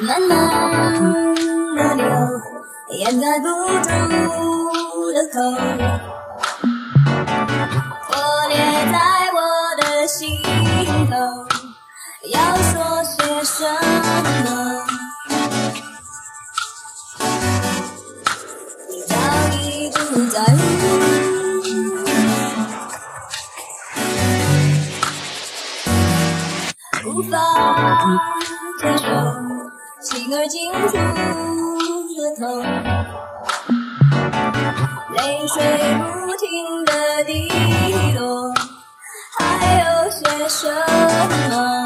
慢慢的流掩盖不住的口我裂在我的心头要说些什么？你早已不在乎无法接受心儿紧住了头，泪水不停的滴落，还有些什么？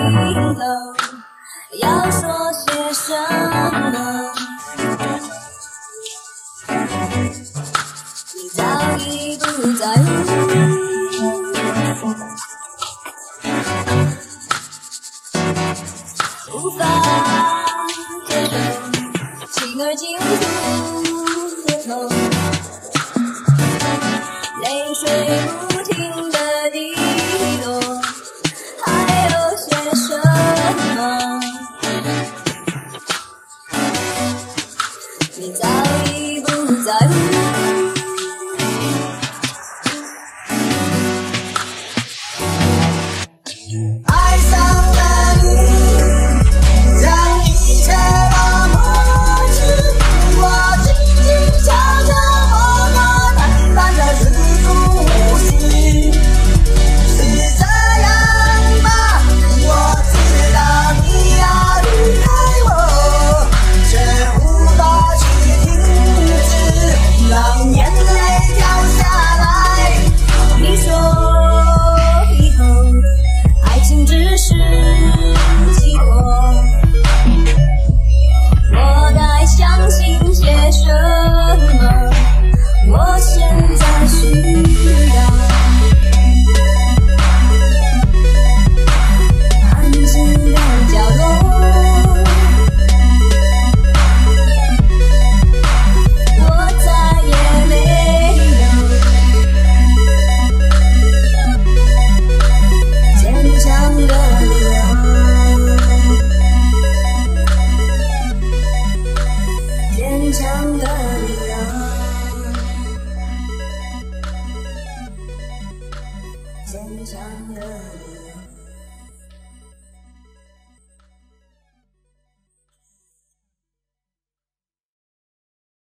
行走要说些什么你早已不在乎无法心儿泪水 love. Música